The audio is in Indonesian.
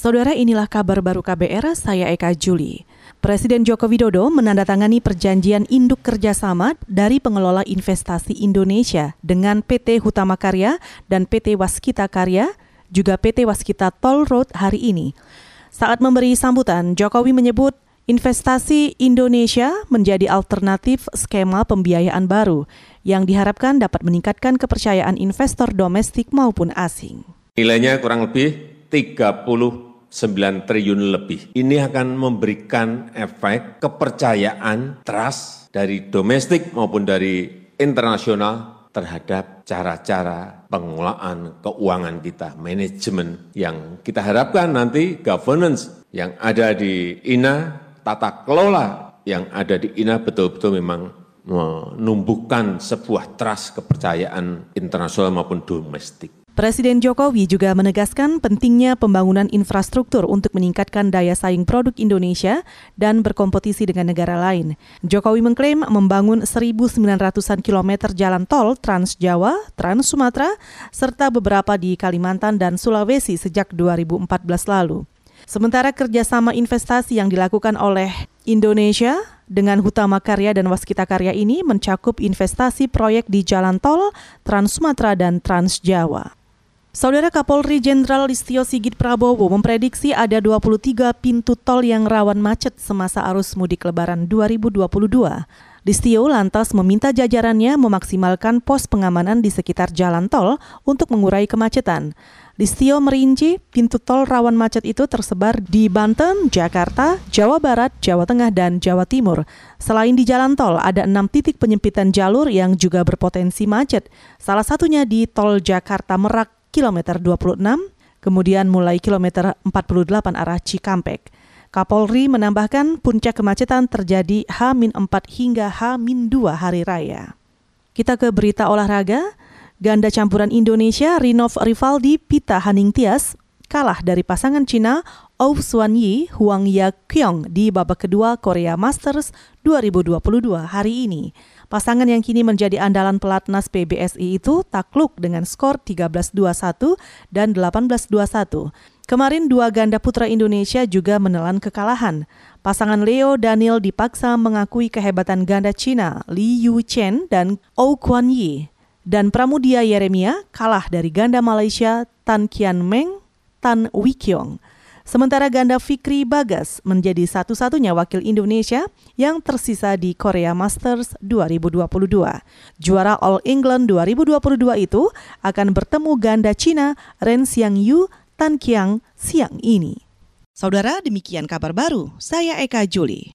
Saudara inilah kabar baru KBR, saya Eka Juli. Presiden Joko Widodo menandatangani perjanjian induk kerjasama dari pengelola investasi Indonesia dengan PT Hutama Karya dan PT Waskita Karya, juga PT Waskita Toll Road hari ini. Saat memberi sambutan, Jokowi menyebut investasi Indonesia menjadi alternatif skema pembiayaan baru yang diharapkan dapat meningkatkan kepercayaan investor domestik maupun asing. Nilainya kurang lebih 30 9 triliun lebih. Ini akan memberikan efek kepercayaan, trust dari domestik maupun dari internasional terhadap cara-cara pengelolaan keuangan kita, manajemen yang kita harapkan nanti governance yang ada di INA, tata kelola yang ada di INA betul-betul memang menumbuhkan sebuah trust kepercayaan internasional maupun domestik. Presiden Jokowi juga menegaskan pentingnya pembangunan infrastruktur untuk meningkatkan daya saing produk Indonesia dan berkompetisi dengan negara lain. Jokowi mengklaim membangun 1.900-an kilometer jalan tol Trans Jawa, Trans Sumatera, serta beberapa di Kalimantan dan Sulawesi sejak 2014 lalu. Sementara kerjasama investasi yang dilakukan oleh Indonesia dengan Hutama Karya dan Waskita Karya ini mencakup investasi proyek di jalan tol Trans Sumatera dan Trans Jawa. Saudara Kapolri Jenderal Listio Sigit Prabowo memprediksi ada 23 pintu tol yang rawan macet semasa arus mudik lebaran 2022. Listio lantas meminta jajarannya memaksimalkan pos pengamanan di sekitar jalan tol untuk mengurai kemacetan. Listio merinci pintu tol rawan macet itu tersebar di Banten, Jakarta, Jawa Barat, Jawa Tengah, dan Jawa Timur. Selain di jalan tol, ada enam titik penyempitan jalur yang juga berpotensi macet. Salah satunya di tol Jakarta Merak kilometer 26, kemudian mulai kilometer 48 arah Cikampek. Kapolri menambahkan puncak kemacetan terjadi H-4 hingga H-2 hari raya. Kita ke berita olahraga. Ganda campuran Indonesia Rinov Rivaldi Pita Haningtias kalah dari pasangan Cina Ou Suan Yi Huang Ya Kyung di babak kedua Korea Masters 2022 hari ini. Pasangan yang kini menjadi andalan pelatnas PBSI itu takluk dengan skor 13-21 dan 18-21. Kemarin dua ganda putra Indonesia juga menelan kekalahan. Pasangan Leo Daniel dipaksa mengakui kehebatan ganda Cina Li Yu Chen dan Ou Kuan Yi. Dan Pramudia Yeremia kalah dari ganda Malaysia Tan Kian Meng, Tan Wikyong. Sementara ganda Fikri Bagas menjadi satu-satunya wakil Indonesia yang tersisa di Korea Masters 2022. Juara All England 2022 itu akan bertemu ganda Cina Ren Xiangyu Tan Qiang siang ini. Saudara, demikian kabar baru. Saya Eka Juli.